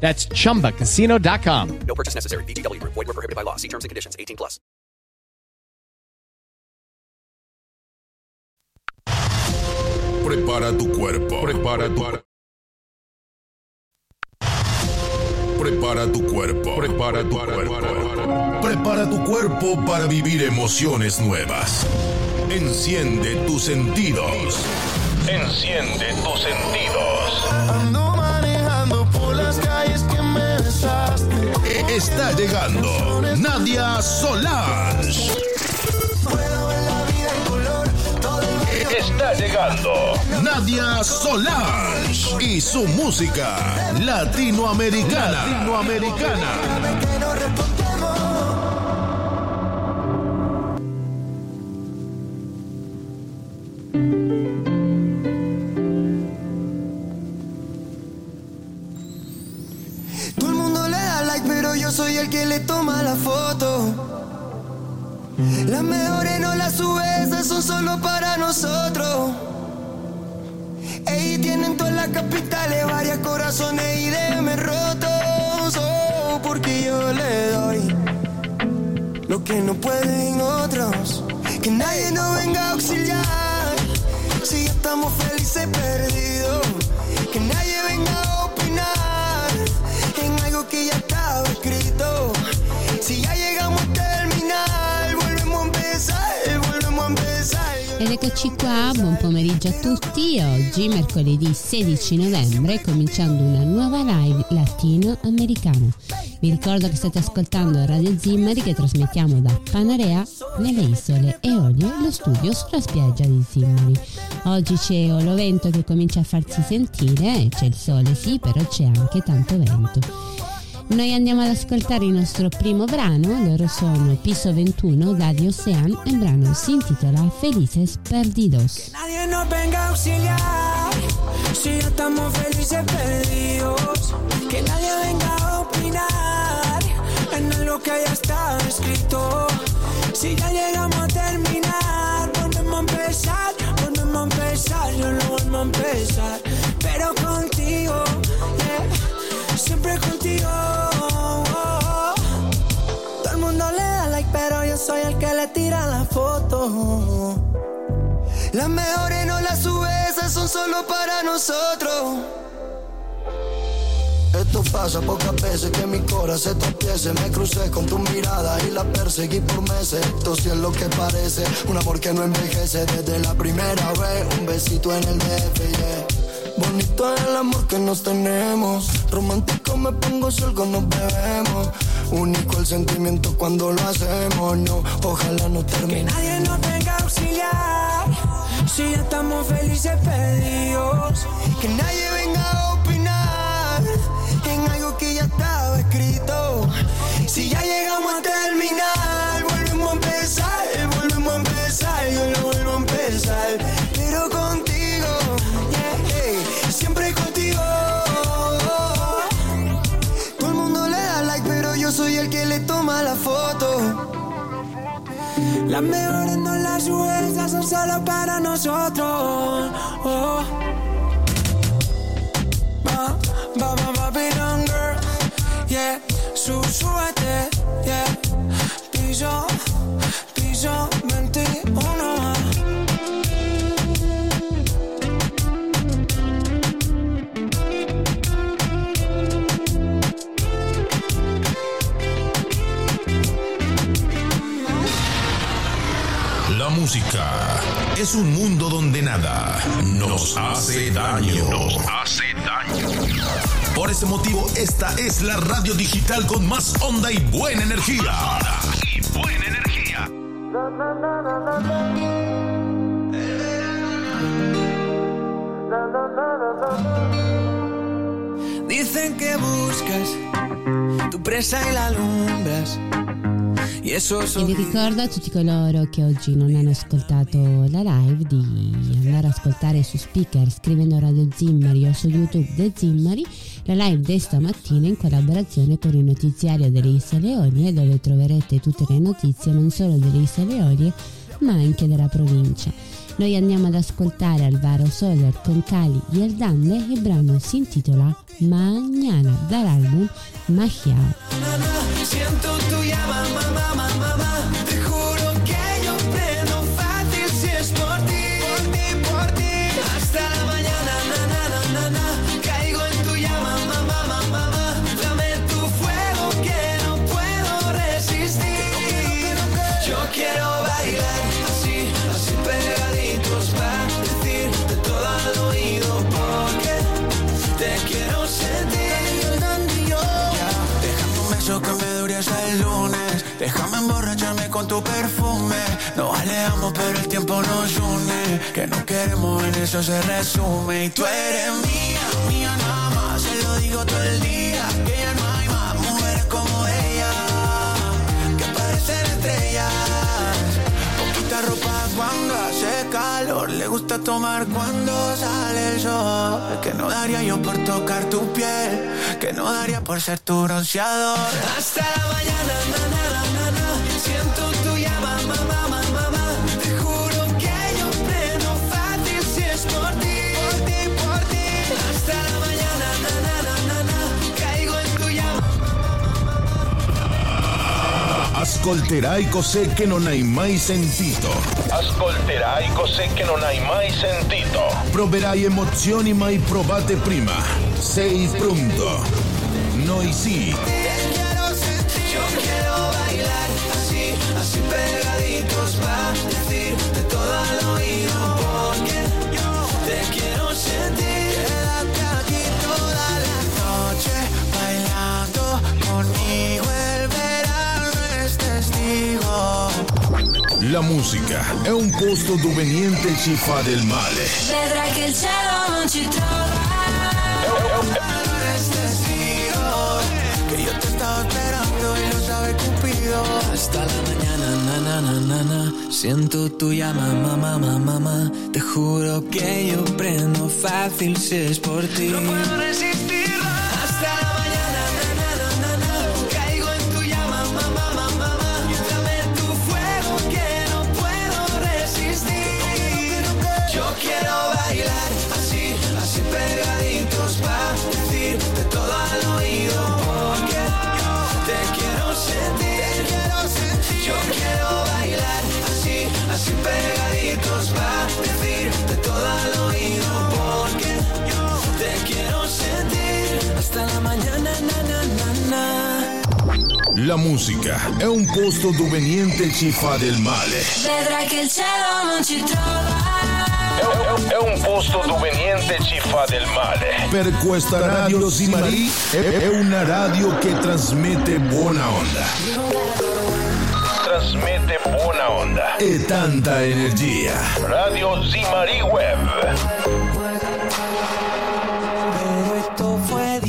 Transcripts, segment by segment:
That's chumbacasino.com. No purchase necessary. BGW. Void were prohibited by law. See terms and conditions. 18 plus. Prepara tu cuerpo. Prepara tu Prepara tu cuerpo. Prepara tu cuerpo. Prepara tu cuerpo para vivir emociones nuevas. Enciende tus sentidos. Enciende tus sentidos. Está llegando Nadia Solange. Está llegando Nadia Solange y su música latinoamericana. Latinoamericana. El que le toma la foto. Las mejores no las sube, esas son solo para nosotros. Ey, tienen todas las capitales, varias corazones y DM rotos. Oh, porque yo le doy lo que no pueden otros. Que nadie nos venga a auxiliar. Si estamos felices perdidos. Que nadie venga a Ed eccoci qua, buon pomeriggio a tutti. Oggi, mercoledì 16 novembre, cominciando una nuova live latino-americana. Vi ricordo che state ascoltando Radio Zimmari che trasmettiamo da Panarea nelle isole Eolie, lo studio sulla spiaggia di Zimmari. Oggi c'è Olovento che comincia a farsi sentire, c'è il sole sì, però c'è anche tanto vento. Noi andiamo ad ascoltare il nostro primo brano, loro sono Piso 21, Daddy Ocean, e il brano si intitola Felices Perdidos. Nadie nos venga a auxiliar si ya estamos felices perdidos. Que nadie venga a opinar en algo que ya está escrito. Si ya llegamos a terminar, volvemos a empezar, volvemos a empezar, yo lo vuelvo a empezar. Pero contigo, yeah, siempre contigo. Todo el mundo le da like, pero yo soy el que le tira la foto. Las mejores no las sube, esas son solo para nosotros. Esto pasa pocas veces que mi corazón se tropiece. Me crucé con tu mirada y la perseguí por meses. Esto sí es lo que parece, un amor no envejece desde la primera vez. Un besito en el DF, yeah. Bonito es el amor que nos tenemos. Romántico me pongo si algo nos bebemos. Único el sentimiento cuando lo hacemos. No, ojalá no termine. Que nadie nos venga a auxiliar. Si ya estamos felices perdidos. Que nadie venga a opinar en algo que ya estaba escrito. Si ya llegamos a terminar, volvemos a empezar, Las mejores no las sube, esas son solo para nosotros. Oh. Ba, ba, ba, Babylon girl, yeah. Su, yeah. Piso, piso 21. Música es un mundo donde nada nos hace daño. Hace daño. Por ese motivo, esta es la radio digital con más onda y buena energía. y buena energía. Dicen que buscas tu presa y la alumbras. E vi ricordo a tutti coloro che oggi non hanno ascoltato la live di andare a ascoltare su speaker scrivendo Radio Zimmari o su YouTube The Zimmari la live di stamattina in collaborazione con il notiziario delle Isole Leonie dove troverete tutte le notizie non solo delle Isole Leonie ma anche della provincia. Noi andiamo ad ascoltare Alvaro Soler con Cali y El Dande il brano si intitola Mañana dall'album Magia. Mamá, Que me dure hasta el lunes. Déjame emborracharme con tu perfume. Nos alejamos, pero el tiempo nos une. Que no queremos en eso se resume. Y tú eres mía, mía nada más. Se lo digo todo el día. Que ya no hay más mujeres como ella. Que parecen estrellas. Poquita ropa cuando hace calor. Le gusta tomar cuando sale el sol. Que no daría yo por tocar tu piel. Que no daría por ser tu bronceador. Hasta la mañana, na, Ascolterai cos'è che non hai mai sentito. Ascolterai cos'è che non hai mai sentito. Proverai emozioni mai provate prima. Sei pronto? Noi sì. Yo quiero bailar así, así pegaditos para decirte todo al oído es testigo. La musica è un posto dove niente ci fa del male. Vedrai che il cielo non ci trova. Que yo te estaba esperando y lo sabe Cupido. Hasta la mañana, na, na, na, na, na. Siento tu llama, mamá, mamá, mamá. Te juro que yo prendo fácil si es por ti. No puedo resistir. La musica è un posto dove niente ci fa del male. Vedrai che il cielo non ci trova. È, è un posto dove niente ci fa del male. Per questa radio Simari è, è una radio che trasmette buona onda Trasmette buona onda. e tanta energia. Radio Zimari Web.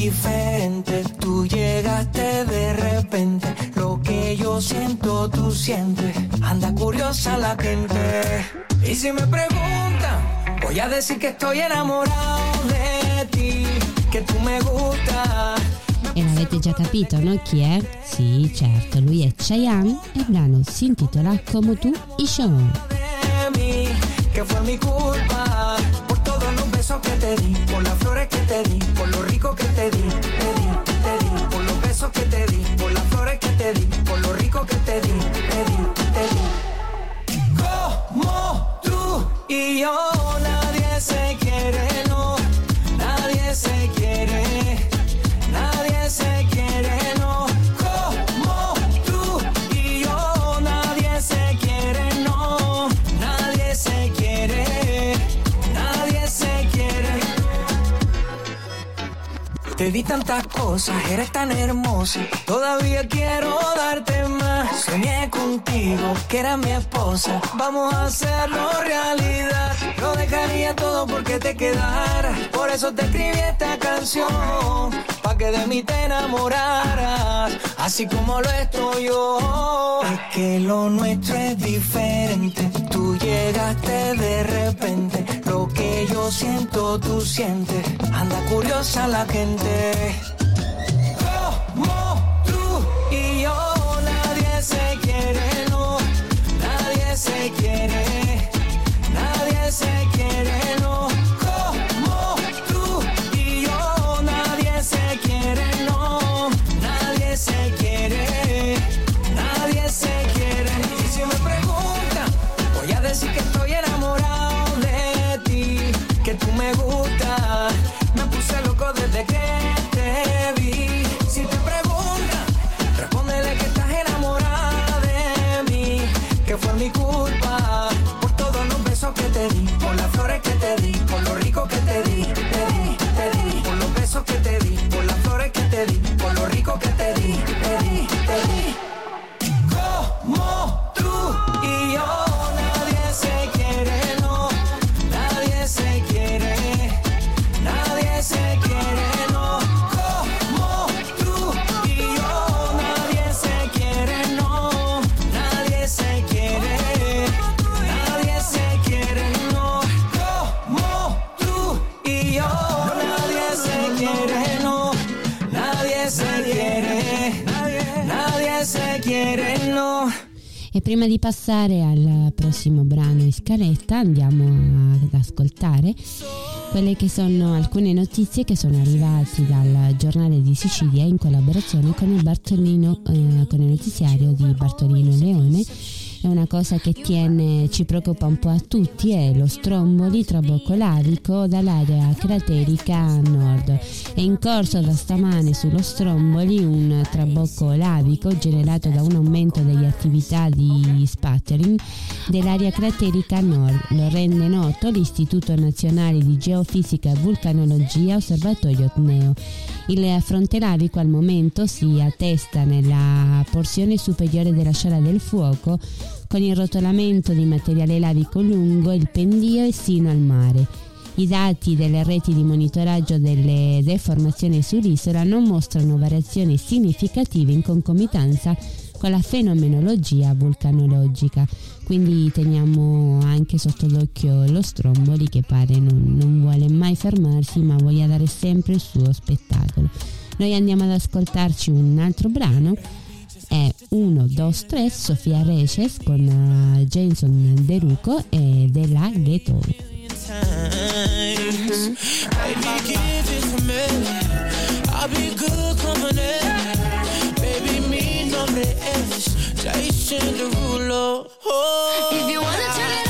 Pero esto fue diferente. Tú llegaste de repente. Lo que yo siento, tú sientes. Anda curiosa la gente. Y si me preguntan, voy a decir que estoy enamorado de ti. Que tú me gustas. E l'avete già capito, no? Chi è? Sì, certo, lui è Chayanne e il brano si intitola Como tu y yo. que fue mi culpa besos que te di, por las flores que te di, por lo rico que te di, te di, te di, por los besos que te di, por las flores que te di, por lo rico que te di, te di, te di. Como tú y yo nadie se quiere, tantas cosas, eres tan hermosa. Todavía quiero darte más. Soñé contigo, que era mi esposa. Vamos a hacerlo realidad. Lo dejaría todo porque te quedara. Por eso te escribí esta canción. Pa' que de mí te enamoraras. Así como lo estoy yo. Es que lo nuestro es diferente. Tú llegaste de repente. Lo que yo siento, tú sientes. Anda curiosa la gente. Como se quiere. Nadie se quiere, no. Prima di passare al prossimo brano in scaletta andiamo ad ascoltare quelle che sono alcune notizie che sono arrivate dal giornale di Sicilia in collaborazione con il eh, con il notiziario di Bartolino Leone. È una cosa che tiene, ci preoccupa un po' a tutti, è lo stromboli trabocolarico dall'area craterica a nord. È in corso da stamane sullo stromboli un trabocco lavico generato da un aumento delle attività di spattering dell'area craterica a nord. Lo rende noto l'Istituto Nazionale di Geofisica e Vulcanologia Osservatorio TNEO. Il fronte lavico al momento si attesta nella porzione superiore della scala del fuoco con il rotolamento di materiale lavico lungo il pendio e sino al mare. I dati delle reti di monitoraggio delle deformazioni sull'isola non mostrano variazioni significative in concomitanza con la fenomenologia vulcanologica. Quindi teniamo anche sotto l'occhio lo Stromboli che pare non, non vuole mai fermarsi ma voglia dare sempre il suo spettacolo. Noi andiamo ad ascoltarci un altro brano è 1, 2, 3 Sofia Reces con eh, Jason Deruco e della Ghetto. If you wanna turn it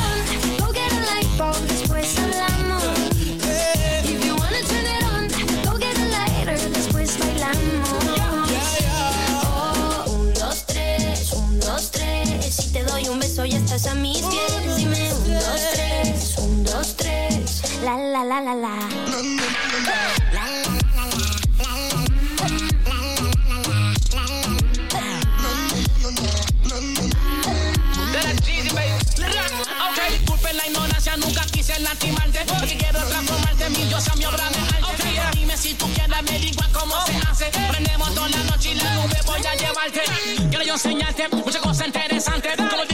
La la la la la. Ok, disculpe la ignorancia, nunca quise lastimarte. Porque quiero transformarte en mi diosa, mi obra de arte. Dime si tú quieres, me digo cómo se hace. Prendemos toda la noche y la nube voy a llevarte. Quiero yo enseñarte muchas cosas interesantes. Como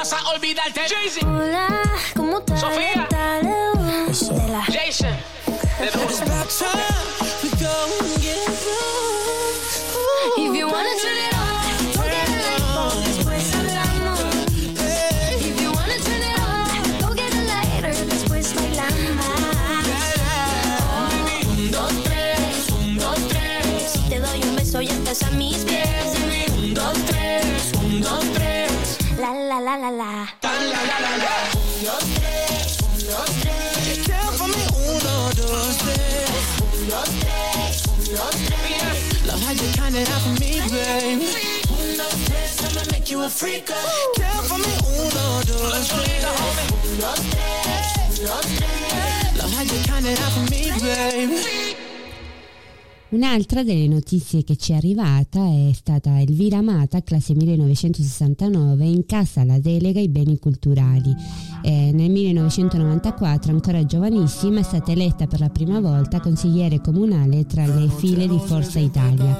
vas a olvidarte. Hola, freak. Care for me, uno, dos, tres. Uno, tres, uno, tres. Love how you count it out for me, baby. Un'altra delle notizie che ci è arrivata è stata Elvira Amata, classe 1969, incassa la delega ai beni culturali. Eh, nel 1994, ancora giovanissima, è stata eletta per la prima volta consigliere comunale tra le file di Forza Italia.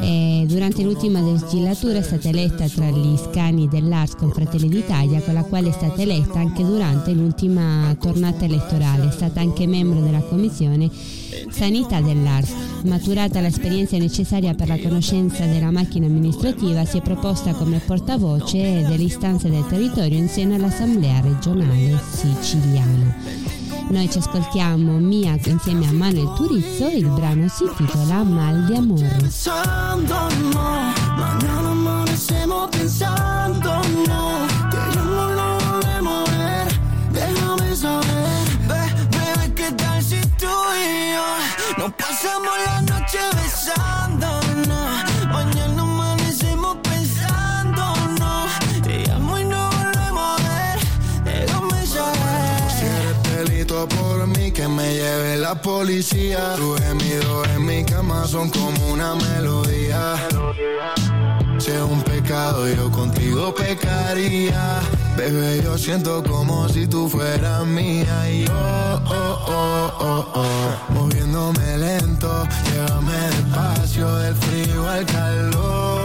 Eh, durante l'ultima legislatura è stata eletta tra gli scani dell'Ars con Fratelli d'Italia, con la quale è stata eletta anche durante l'ultima tornata elettorale. È stata anche membro della commissione Sanità dell'Ars. Maturata l'esperienza necessaria per la conoscenza della macchina amministrativa, si è proposta come portavoce delle istanze del territorio insieme all'Assemblea regionale siciliana. Noi ci ascoltiamo Mia insieme a Manuel Turizzo, il brano si intitola Mal di amore. Noche besándonos? Mañana amanecemos pensando no. Te llamo y no volvemos a ver. Déjame saber. Si eres delito por mí, que me lleve la policía. Tus gemidos en mi cama son como una melodía. Si es un pecado, yo contigo pecaría. Bebé, yo siento como si tú fueras mía. Y yo, oh, oh, oh, oh, moviéndome lento. Llévame despacio del frío al calor.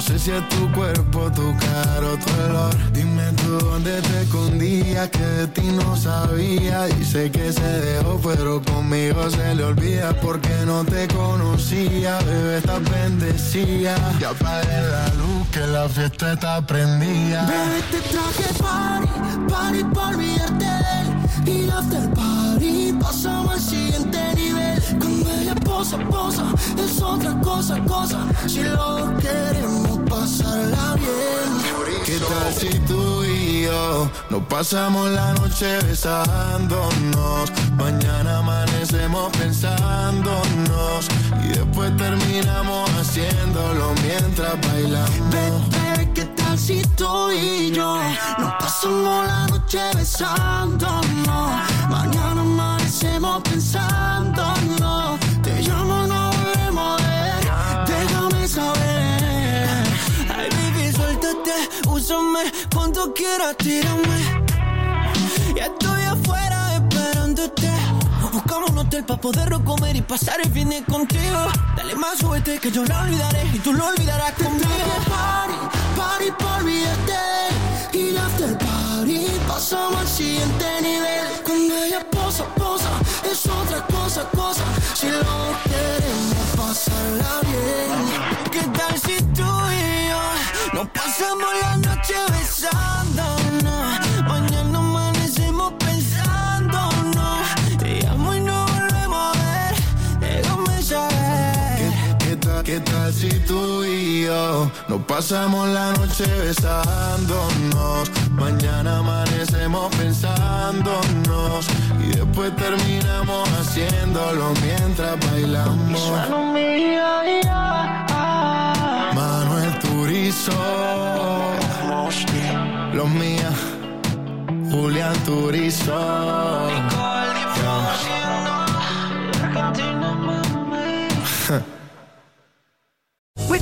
No sé si es tu cuerpo, tu cara o tu olor. Dime tú dónde te escondías, que de ti no sabía. Y sé que se dejó, pero conmigo se le olvida porque no te conocía. Bebé, estás bendecida. Y apagué la luz, que la fiesta está prendida. Bebé, te traje party, party pa' olvidarte de él. Y after party, pasamos al siguiente nivel. Cuando ella posa, posa, es otra cosa, cosa. Si lo queremos pasarla bien. ¿Qué tal si tú y yo nos pasamos la noche besándonos? Mañana amanecemos pensándonos y después terminamos haciéndolo mientras bailamos. ¿qué tal si tú y yo nos pasamos la noche besándonos? Mañana amanecemos pensándonos. Te llamo, no volvemos a ver. Déjame saber. Ay, baby, suéltate, úsame cuando quieras, tírame. Ya estoy afuera esperándote. Buscamos un hotel para poderlo comer y pasar el fin de contigo. Dale más suerte que yo la olvidaré y tú lo olvidarás conmigo. Party, party pa' olvidarte. Y after party pasamos al siguiente nivel. Cuando ella posa, posa, es otra cosa, cosa. Si lo queremos pasarla bien. ¿Qué tal si tú y yo nos pasamos la noche besándonos? Si tú y yo nos pasamos la noche besándonos? Mañana amanecemos pensándonos y después terminamos haciéndolo mientras bailamos. Manuel Turizo, los mías, Julián Turizo.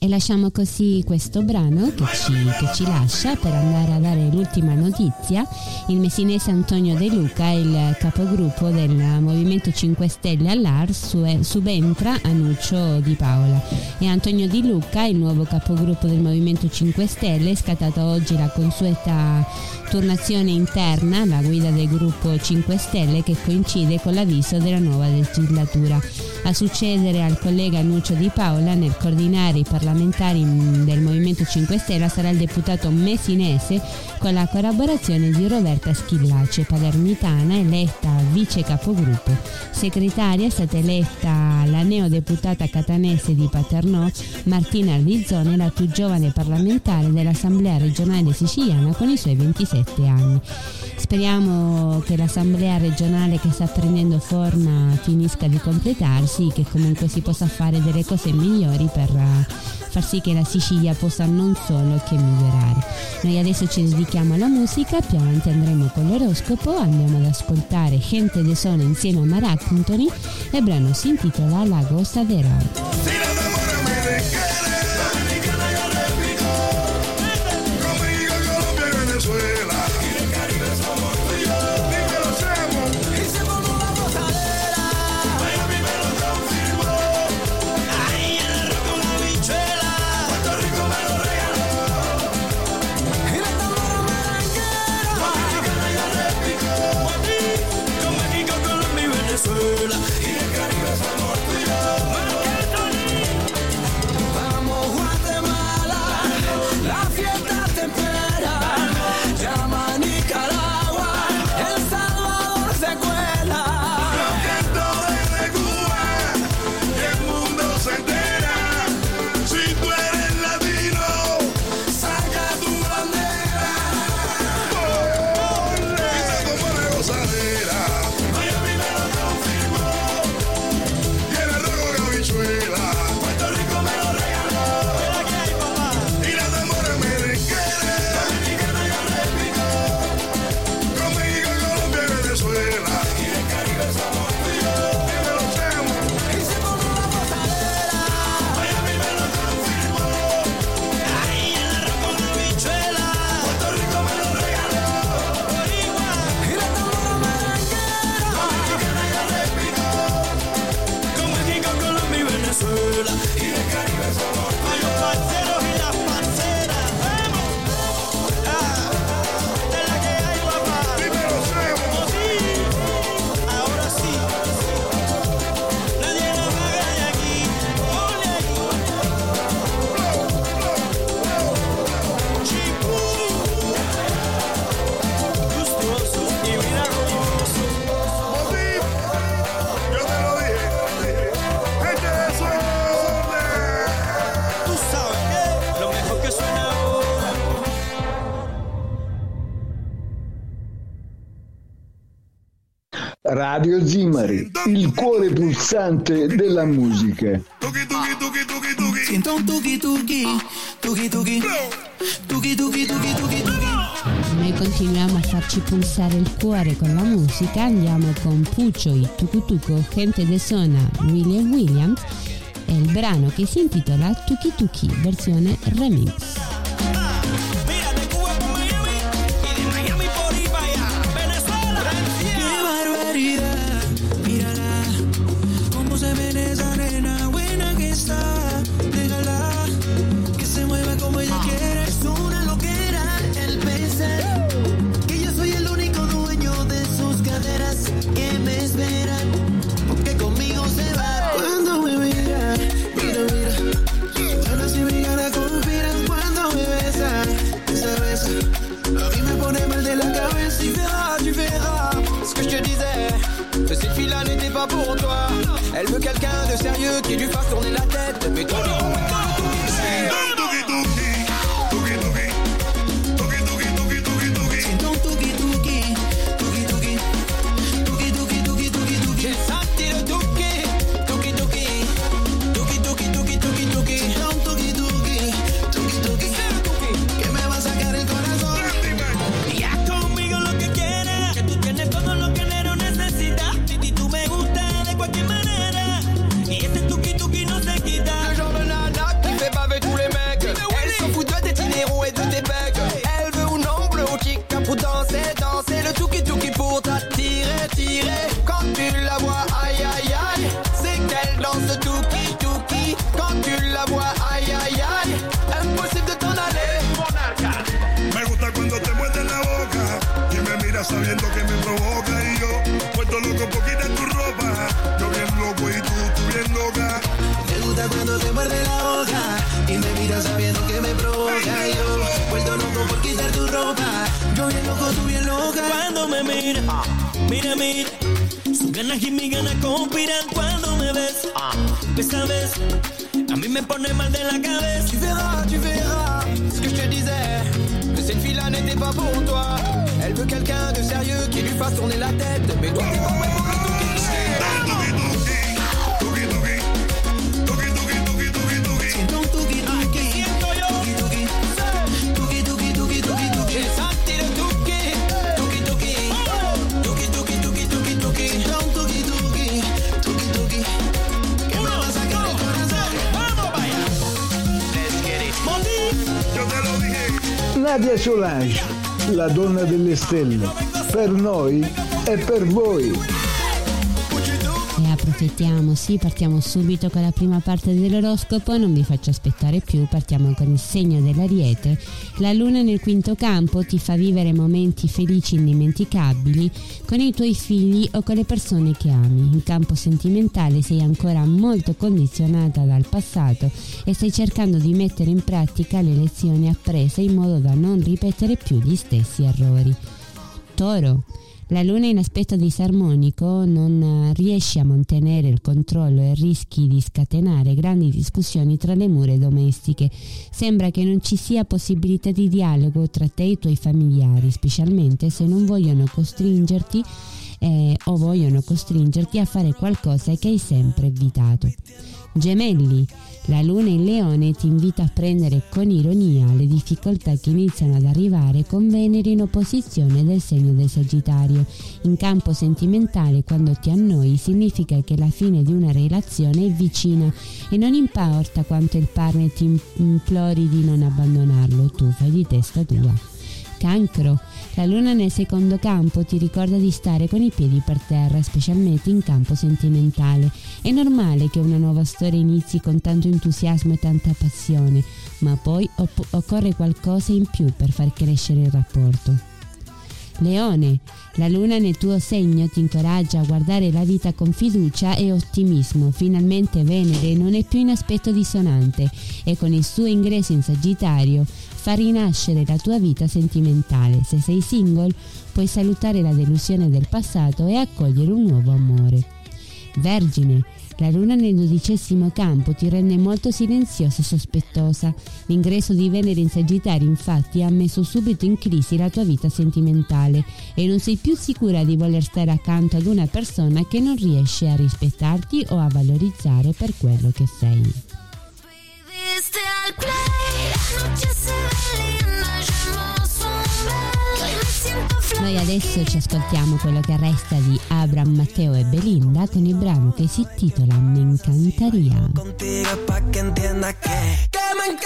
E lasciamo così questo brano che ci, che ci, lascia per andare a dare l'ultima notizia. Il messinese Antonio De Luca, il capogruppo del Movimento 5 Stelle all'ARS, eh, subentra Annuccio Di Paola. E Antonio Di Luca, il nuovo capogruppo del Movimento 5 Stelle, è scattata oggi la consueta turnazione interna la guida del gruppo 5 Stelle che coincide con l'avviso della nuova legislatura. A succedere al collega Annuccio Di Paola nel coordinare i parlamenti parlamentari mm, del Movimento 5 Stelle sarà il deputato messinese con la collaborazione di Roberta Schillace, palermitana eletta vice capogruppo. Segretaria è stata eletta la neodeputata catanese di Paternò, Martina Alvizzone, la più giovane parlamentare dell'Assemblea regionale siciliana con i suoi 27 anni speriamo che l'assemblea regionale che sta prendendo forma finisca di completarsi, che comunque si possa fare delle cose migliori per eh, far sì che la Sicilia possa non solo che migliorare. Noi adesso ci dedichiamo alla musica, più avanti andremo con l'oroscopo, andiamo ad ascoltare Gente de Sole insieme a Mara Anthony e il brano si intitola La Gosta de Roy. il cuore pulsante della musica. Sento un tuki tuki, tuki tuki, tuki tuki tuki tuki Noi continuiamo a farci pulsare il cuore con la musica, andiamo con Puccio, i Tucutuco, Gente de zona, William Williams. E il brano che si intitola Tuki Tuki, versione remix. quelqu'un de sérieux sabiendo que me provoca y yo puesto loco por quitar tu ropa. Yo bien loco y tú, tú bien loca. Me gusta cuando te muerde la hoja y me mira sabiendo que me provoca y yo puesto loco por quitar tu ropa. Yo bien loco, tú bien loca. Cuando me mira, ah. mira, mira. Sus ganas y mis ganas conspiran cuando me ves. Ah. Pues sabes, a mí me pone mal de la cabeza. Tu verás, tu verás, ce que je te disais. Cette fille-là n'était pas pour toi. Elle veut quelqu'un de sérieux qui lui fasse tourner la tête. Mais toi, t'es pas Nadia Solange, la donna delle stelle. Per noi e per voi. Approfittiamo, sì, partiamo subito con la prima parte dell'oroscopo, non vi faccio aspettare più, partiamo con il segno dell'ariete. La luna nel quinto campo ti fa vivere momenti felici indimenticabili con i tuoi figli o con le persone che ami. In campo sentimentale sei ancora molto condizionata dal passato e stai cercando di mettere in pratica le lezioni apprese in modo da non ripetere più gli stessi errori. Toro. La luna in aspetto disarmonico non eh, riesce a mantenere il controllo e rischi di scatenare grandi discussioni tra le mura domestiche. Sembra che non ci sia possibilità di dialogo tra te e i tuoi familiari, specialmente se non vogliono costringerti eh, o vogliono costringerti a fare qualcosa che hai sempre evitato. Gemelli, la luna in leone ti invita a prendere con ironia le difficoltà che iniziano ad arrivare con Venere in opposizione del segno del Sagittario. In campo sentimentale, quando ti annoi, significa che la fine di una relazione è vicina e non importa quanto il partner ti implori di non abbandonarlo, tu fai di testa tua. Cancro. La luna nel secondo campo ti ricorda di stare con i piedi per terra, specialmente in campo sentimentale. È normale che una nuova storia inizi con tanto entusiasmo e tanta passione, ma poi opp- occorre qualcosa in più per far crescere il rapporto. Leone, la luna nel tuo segno ti incoraggia a guardare la vita con fiducia e ottimismo. Finalmente Venere non è più in aspetto dissonante e con il suo ingresso in Sagittario fa rinascere la tua vita sentimentale. Se sei single, puoi salutare la delusione del passato e accogliere un nuovo amore. Vergine, la luna nel dodicesimo campo ti rende molto silenziosa e sospettosa. L'ingresso di Venere in Sagittario infatti ha messo subito in crisi la tua vita sentimentale e non sei più sicura di voler stare accanto ad una persona che non riesce a rispettarti o a valorizzare per quello che sei. Noi adesso ci ascoltiamo quello che resta di Abram, Matteo e Belinda con il brano che si intitola Me encantaría. contigo pa' que entiendas que, que me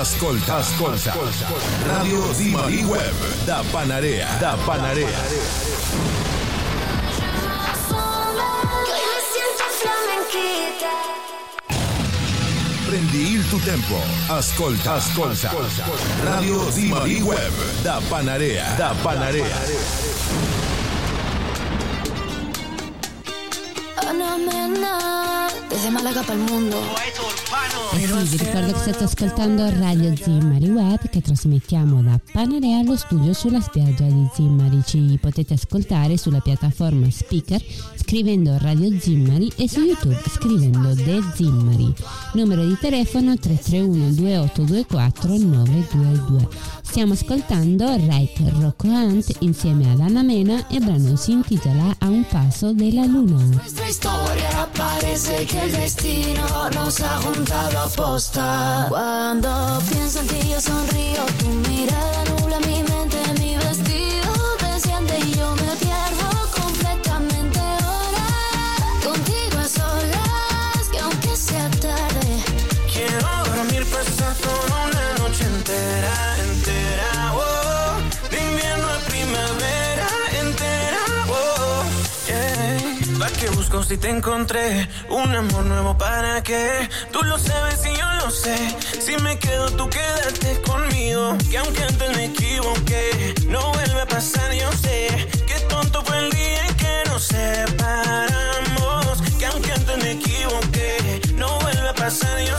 Ascolta, ascolta. Radio Zimari Web da Panarea. Da Panarea. Prendi il tuo tempo. Ascolta, ascolta. Radio Zimari Web da Panarea. Da Panarea. Desde Málaga para el mundo. E sì, vi ricordo che state ascoltando Radio Zimmari Web che trasmettiamo da Panarea allo studio sulla spiaggia di Zimmari. Ci potete ascoltare sulla piattaforma Speaker scrivendo Radio Zimmari e su YouTube scrivendo The Zimmari. Numero di telefono 331 2824 922. Stiamo ascoltando Rake Rocco Hunt insieme ad Anna Mena e il brano si intitola A un passo della luna. El destino nos ha juntado a posta. Cuando pienso en ti yo sonrío, tu mirada nubla mi mente, mi vestido desciende y yo me pierdo busco si te encontré? Un amor nuevo para qué? Tú lo sabes y yo lo sé. Si me quedo, tú quédate conmigo. Que aunque antes me equivoqué, no vuelve a pasar, yo sé. Qué tonto fue el día que nos separamos. Que aunque antes me equivoqué, no vuelve a pasar, yo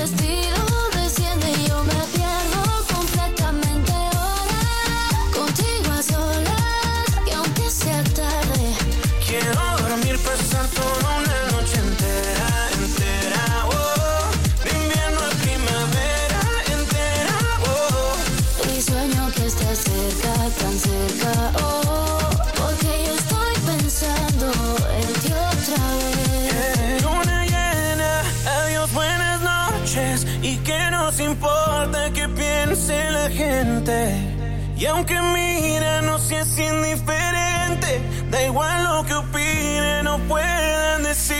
Y aunque mira, no seas indiferente. Da igual lo que opinen o puedan decir.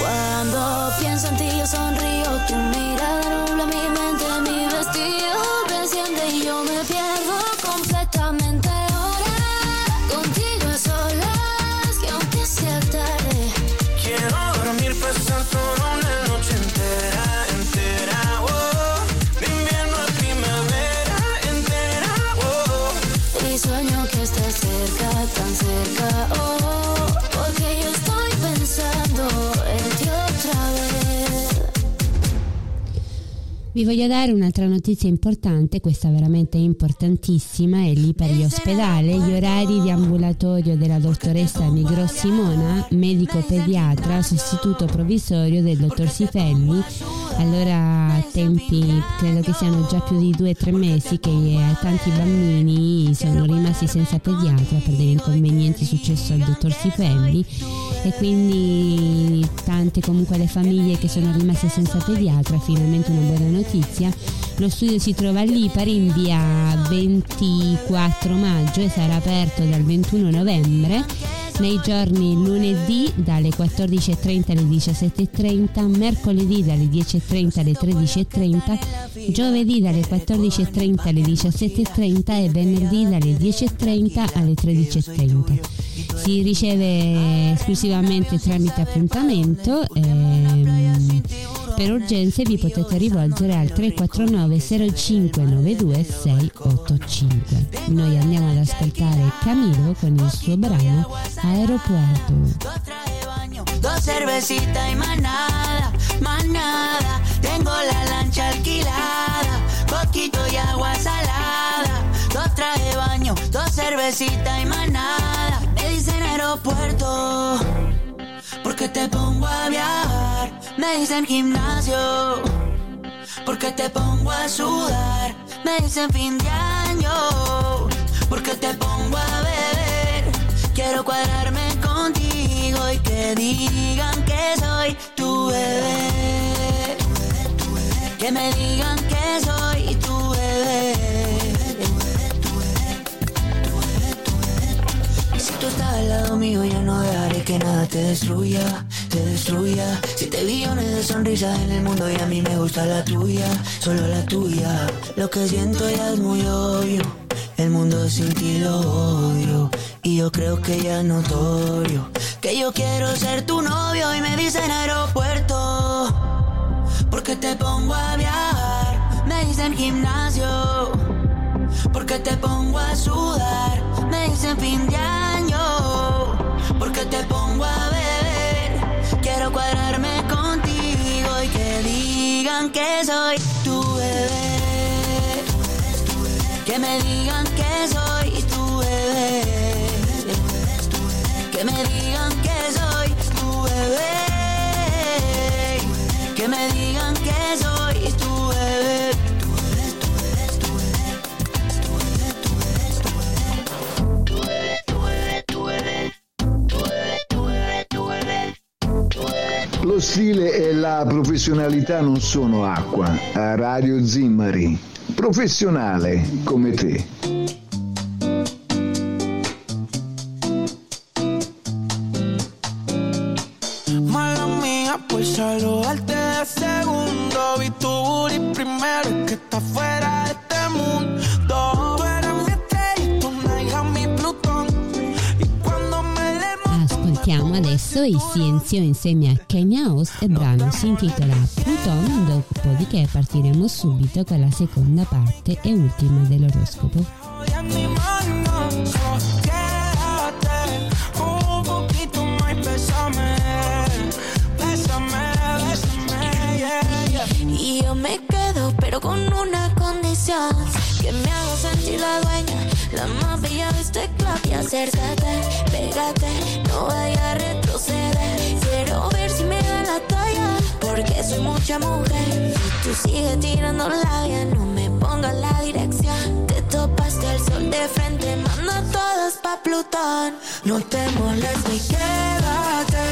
Cuando pienso en ti yo sonrío, tu mirada nubla mi Vi voglio dare un'altra notizia importante, questa veramente importantissima, è lì per l'ospedale, gli orari di ambulatorio della dottoressa Migro Simona, medico pediatra, sostituto provvisorio del dottor Sifelli, allora tempi credo che siano già più di due o tre mesi che eh, tanti bambini sono rimasti senza pediatra per degli inconvenienti successi al dottor Sifelli e quindi tante comunque le famiglie che sono rimaste senza pediatra, finalmente una buona notizia. Lo studio si trova a Lipari in via 24 maggio e sarà aperto dal 21 novembre nei giorni lunedì dalle 14.30 alle 17.30, mercoledì dalle 10.30 alle 13.30, giovedì dalle 14.30 alle 17.30 e venerdì dalle 10.30 alle 13.30. Si riceve esclusivamente tramite appuntamento. ehm, per urgenze vi potete rivolgere al 349 0592 685. Noi andiamo ad ascoltare Camilo con il suo brano Aeropuerto. Dos cervecitas y más nada, más nada. Tengo la lancha alquilada, poquito y agua salada. Dos traje baño, dos cervecitas y más nada. Me dicen aeropuerto, porque te pongo a viajar. Me dicen gimnasio, porque te pongo a sudar. Me dicen fin de año, porque te pongo a beber. Quiero cuadrarme contigo y que digan que soy tu bebé. Que me digan que soy tu bebé. Si tú estás al lado mío, yo no dejaré que nada te destruya, te destruya. Siete billones de sonrisas en el mundo y a mí me gusta la tuya, solo la tuya. Lo que siento ya es muy obvio. El mundo sin ti lo odio Y yo creo que ya es notorio Que yo quiero ser tu novio Y me dicen aeropuerto Porque te pongo a viajar Me dicen gimnasio Porque te pongo a sudar Me dicen fin de año Porque te pongo a beber Quiero cuadrarme contigo y que digan que soy tu bebé. Que me digan que soy tu bebé. Que me digan que soy tu bebé. Que me digan que soy tu bebé. Lo stile e la professionalità non sono acqua. A Radio Zimmari. Professionale come te. Por saludarte de segundo. Vi tu primero que está fuera de este mundo. Ascoltiamo adesso i Sienzio insieme a Kenya Host e il brano si intitola Pluton, dopodiché partiremo subito con la seconda parte e ultima dell'oroscopo. y yo me quedo, pero con una condición Que me haga sentir la dueña La más bella de este club Y acércate, pégate No vaya a retroceder. Quiero ver si me da la talla Porque soy mucha mujer. Si tú sigues tirando labia No me pongas la dirección. Te topaste el sol de frente Manda todas pa' Plutón. No te molestes y quédate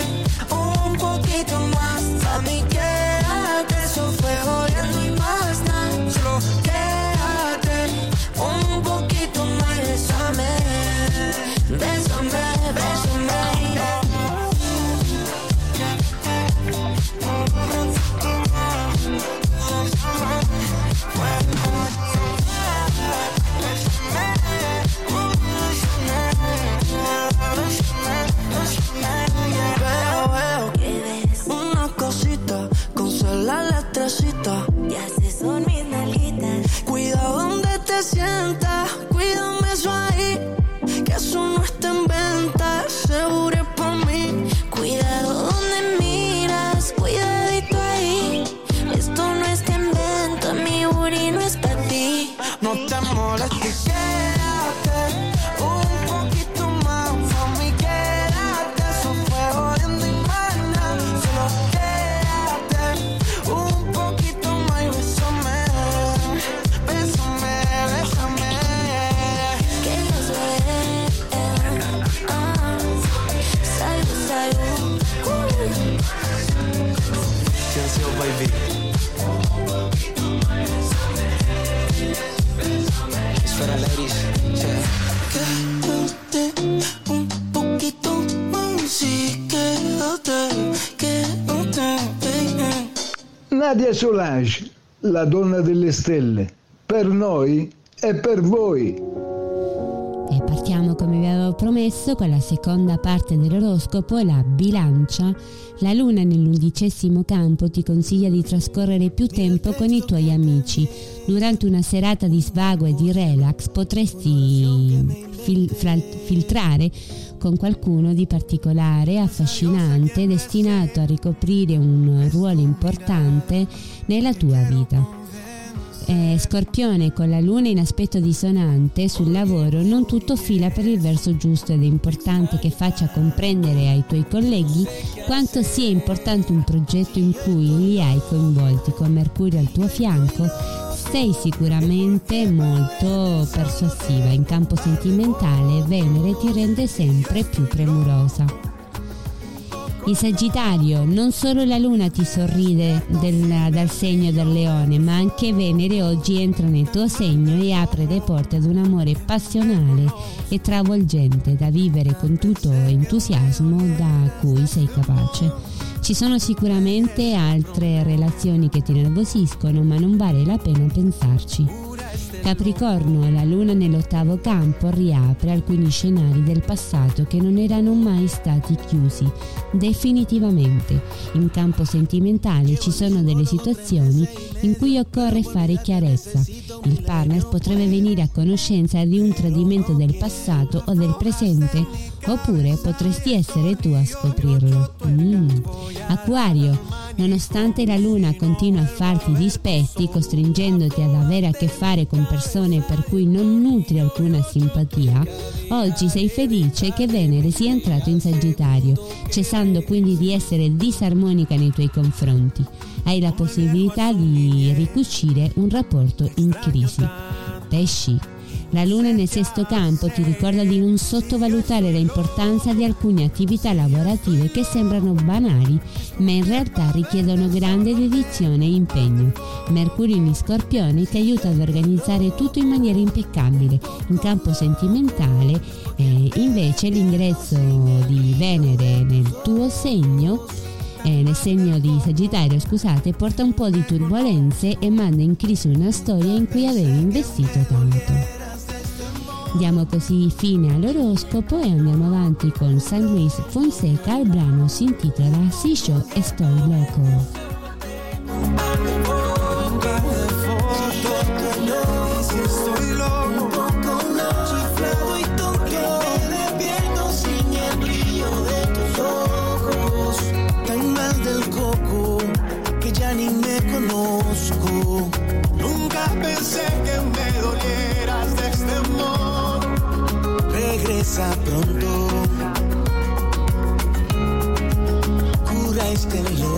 un poquito más. Nadia Solange, la donna delle stelle. Per noi e per voi. E partiamo come vi avevo promesso con la seconda parte dell'oroscopo, la bilancia. La luna nell'undicesimo campo ti consiglia di trascorrere più tempo con i tuoi amici. Durante una serata di svago e di relax potresti fil- fra- filtrare con qualcuno di particolare, affascinante, destinato a ricoprire un ruolo importante nella tua vita. Eh, Scorpione con la luna in aspetto dissonante sul lavoro non tutto fila per il verso giusto ed è importante che faccia comprendere ai tuoi colleghi quanto sia importante un progetto in cui li hai coinvolti con Mercurio al tuo fianco sei sicuramente molto persuasiva in campo sentimentale Venere ti rende sempre più premurosa in Sagittario non solo la luna ti sorride del- dal segno del leone, ma anche Venere oggi entra nel tuo segno e apre le porte ad un amore passionale e travolgente da vivere con tutto entusiasmo da cui sei capace. Ci sono sicuramente altre relazioni che ti nervosiscono, ma non vale la pena pensarci. Capricorno, la luna nell'ottavo campo riapre alcuni scenari del passato che non erano mai stati chiusi definitivamente. In campo sentimentale ci sono delle situazioni in cui occorre fare chiarezza. Il partner potrebbe venire a conoscenza di un tradimento del passato o del presente, oppure potresti essere tu a scoprirlo. Mm. Acquario, Nonostante la luna continua a farti dispetti, costringendoti ad avere a che fare con persone per cui non nutri alcuna simpatia, oggi sei felice che Venere sia entrato in Sagittario, cessando quindi di essere disarmonica nei tuoi confronti. Hai la possibilità di ricucire un rapporto in crisi. Pesci, la luna nel sesto campo ti ricorda di non sottovalutare l'importanza di alcune attività lavorative che sembrano banali, ma in realtà richiedono grande dedizione e impegno. Mercurio in Scorpione ti aiuta ad organizzare tutto in maniera impeccabile. In campo sentimentale, eh, invece, l'ingresso di Venere nel tuo segno eh, nel segno di Sagittario, scusate, porta un po' di turbulenze e manda in crisi una storia in cui avevi investito tanto. Diamo così fine all'oroscopo e andiamo avanti con San Luis Fonseca. Il brano si intitola Sisho e Stoy Loco. Conozco. Nunca pensé que me dolieras de este modo. Regresa pronto, cura este loco.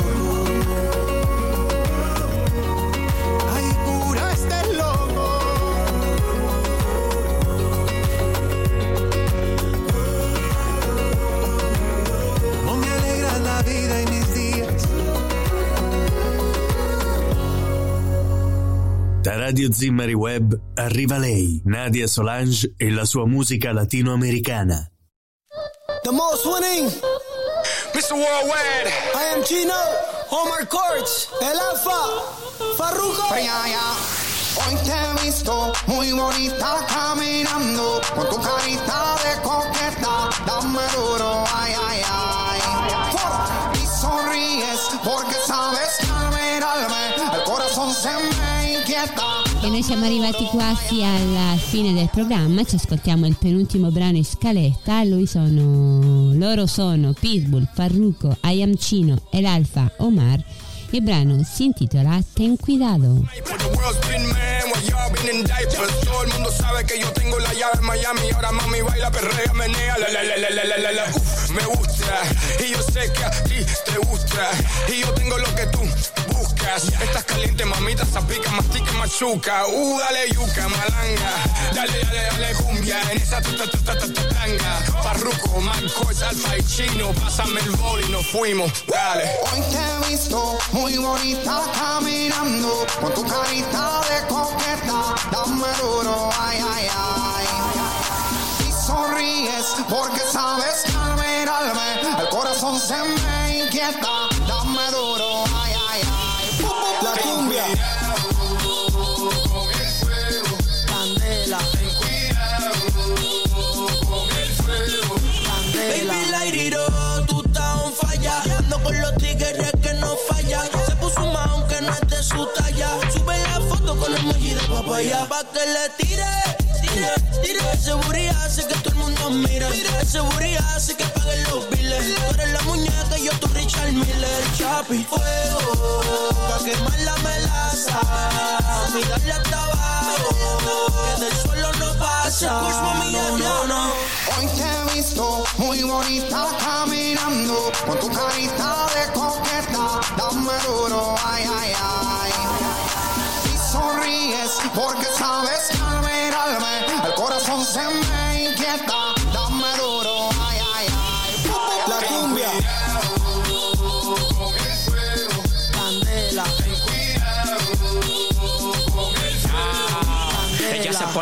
Radio Zimmari Web arriva lei, Nadia Solange e la sua musica latinoamericana. The most winning. Mr. Worldwide. I am Chino. Omar Courts. El Alfa. Farruko. Hoy te he visto muy bonita caminando con tu carita de coqueta. Dame duro, ay, ay, ay. Y sonríes porque sabes que al mirarme el corazón se me. E noi siamo arrivati quasi alla fine del programma, ci ascoltiamo il penultimo brano in scaletta, lui sono, loro sono Pitbull, Farruko, Ayamcino e l'Alfa Omar. Il brano si intitola Ten Cuidado. el mundo sabe que yo tengo la llave en Miami. Ahora mami baila, perrea, menea. La, la, la, la, la, la, la, Uf, me gusta. Y yo sé que a ti te gusta. Y yo tengo lo que tú buscas. Estás caliente, mamita, zapica, mastica, machuca. Uh, dale yuca, malanga. Dale, dale, dale, cumbia. En esa tuta, tuta, tuta, tanga. Parruco, Marcos, Alfa y Chino. Pásame el boli, nos fuimos. Dale. Hoy te he visto muy bonita caminando. Con tu carita de coqueta, dame duro ay, ay, ay. Y sonríes porque sabes que al mirarme el corazón se me inquieta. Dame duro, ay, ay, ay. La cumbia. Candela. Baby, light it up, tú estás on falla. Ando con los tigres que no fallan. Se puso más aunque no es de su talla. Sube la foto con el emoji de papaya. Pa' que le tire. Ese booty hace que todo el mundo mire. Ese booty hace que paguen los biles. Tú eres la muñeca y yo tu Richard Miller. Chapi, fuego, pa' quemar la melaza. Mi dale hasta abajo, que del suelo no pasa. Push mami, no, no. Hoy te he visto muy bonita caminando con tu carita de coqueta. Dame duro, ay, ay, ay. Y sonríes porque sabes que cause I'm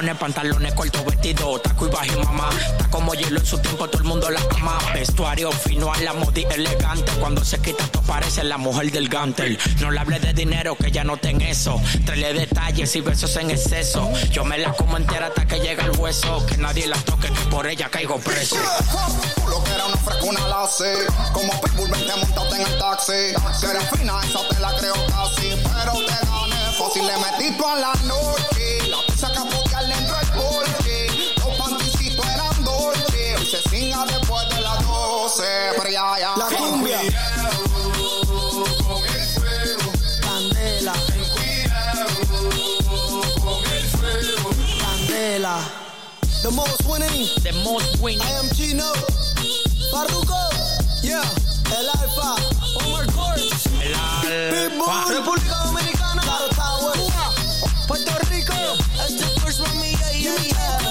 tacones, pantalones cortos, vestido, taco y bajo mamá. Está como hielo en su tiempo, todo el mundo la ama. Vestuario fino a la modi elegante. Cuando se quita, esto parece la mujer del gantel. No le hable de dinero, que ya no ten eso. Traele detalles y besos en exceso. Yo me la como entera hasta que llega el hueso. Que nadie la toque, que por ella caigo preso. Lo que era una frescuna la sé. Como Pitbull, vente montado en el taxi. Si eres fina, esa te la creo casi. Pero te gané fácil, le metí toda la noche. La pizza que las 12. Pero ya, ya. La cumbia. Con el fuego. Candela. Candela. The most winning. The most winning. I am Chino. Farruko. Yeah. El Alfa. Omar Court. El alfa. República Dominicana. Claro Tower. Puerto Rico. Este first mami. Yeah, yeah, yeah.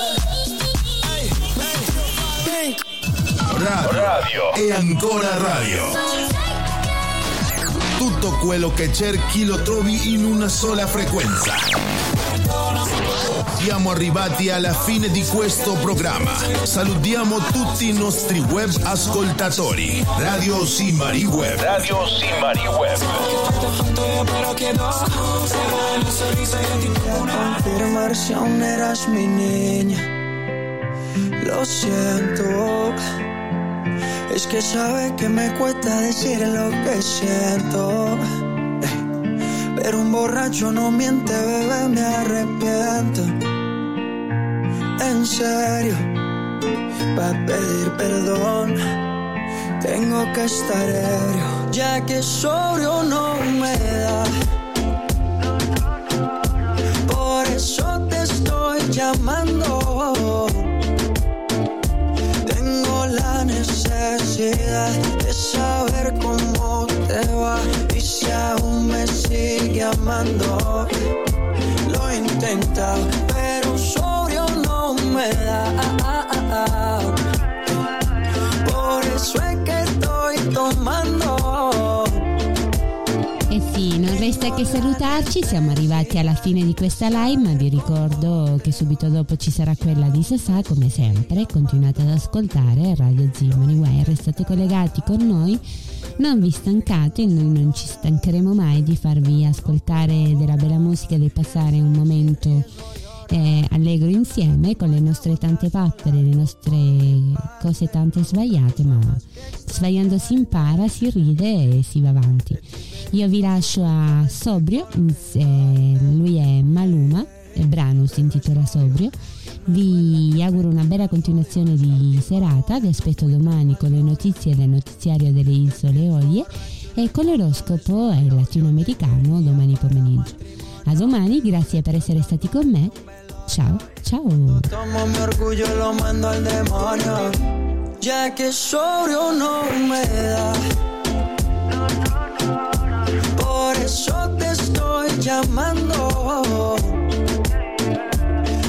Radio. E ancora radio. Tutto quello che cerchi lo trovi in una sola frequenza. Siamo arrivati alla fine di questo programma. Salutiamo tutti i nostri web ascoltatori. Radio Simari Web. Radio Simari Web. confirmar si aún eras mi. Lo siento. Es que sabe que me cuesta decir lo que siento. Pero un borracho no miente, bebé, me arrepiento. En serio, para pedir perdón, tengo que estar ebrio, ya que sobrio no me da. Por eso te estoy llamando. De saber cómo te va y si aún me sigue amando. Lo he intentado, pero sobrio no me da. Resta che salutarci, siamo arrivati alla fine di questa live, ma vi ricordo che subito dopo ci sarà quella di Sasà, come sempre, continuate ad ascoltare Radio Zimani Wire, restate collegati con noi, non vi stancate, noi non ci stancheremo mai di farvi ascoltare della bella musica di passare un momento eh, allegro insieme con le nostre tante pappere, le nostre cose tante sbagliate, ma sbagliando si impara, si ride e si va avanti. Io vi lascio a Sobrio, eh, lui è Maluma, il brano si intitola Sobrio. Vi auguro una bella continuazione di serata, vi aspetto domani con le notizie del notiziario delle Isole Olie e con l'oroscopo latinoamericano domani pomeriggio. A domani, grazie per essere stati con me. Ciao, ciao. Tomo mi orgullo y lo mando al demonio, ya que sobrio no me da. Por eso te estoy llamando.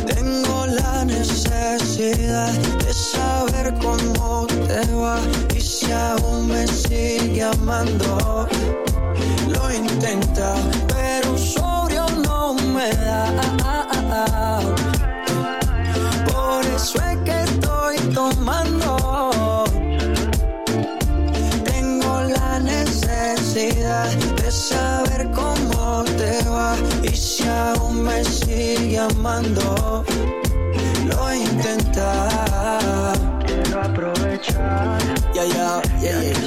Tengo la necesidad de saber cómo te va y si aún me sigue amando. Lo intenta, pero sobrio me da. Por eso es que estoy tomando. Tengo la necesidad de saber cómo te va y si aún me sigue amando. Lo intenta. Quiero aprovechar. Yeah, yeah, yeah, yeah.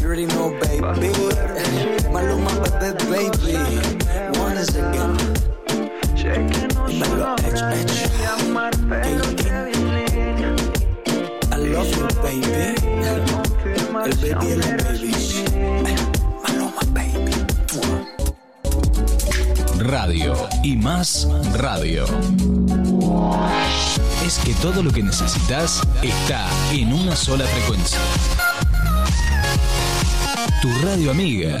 you already know, baby. Maluma, baby, baby. I love you, baby. El baby. Radio y más radio. Es que todo lo que necesitas está en una sola frecuencia. Tu radio amiga.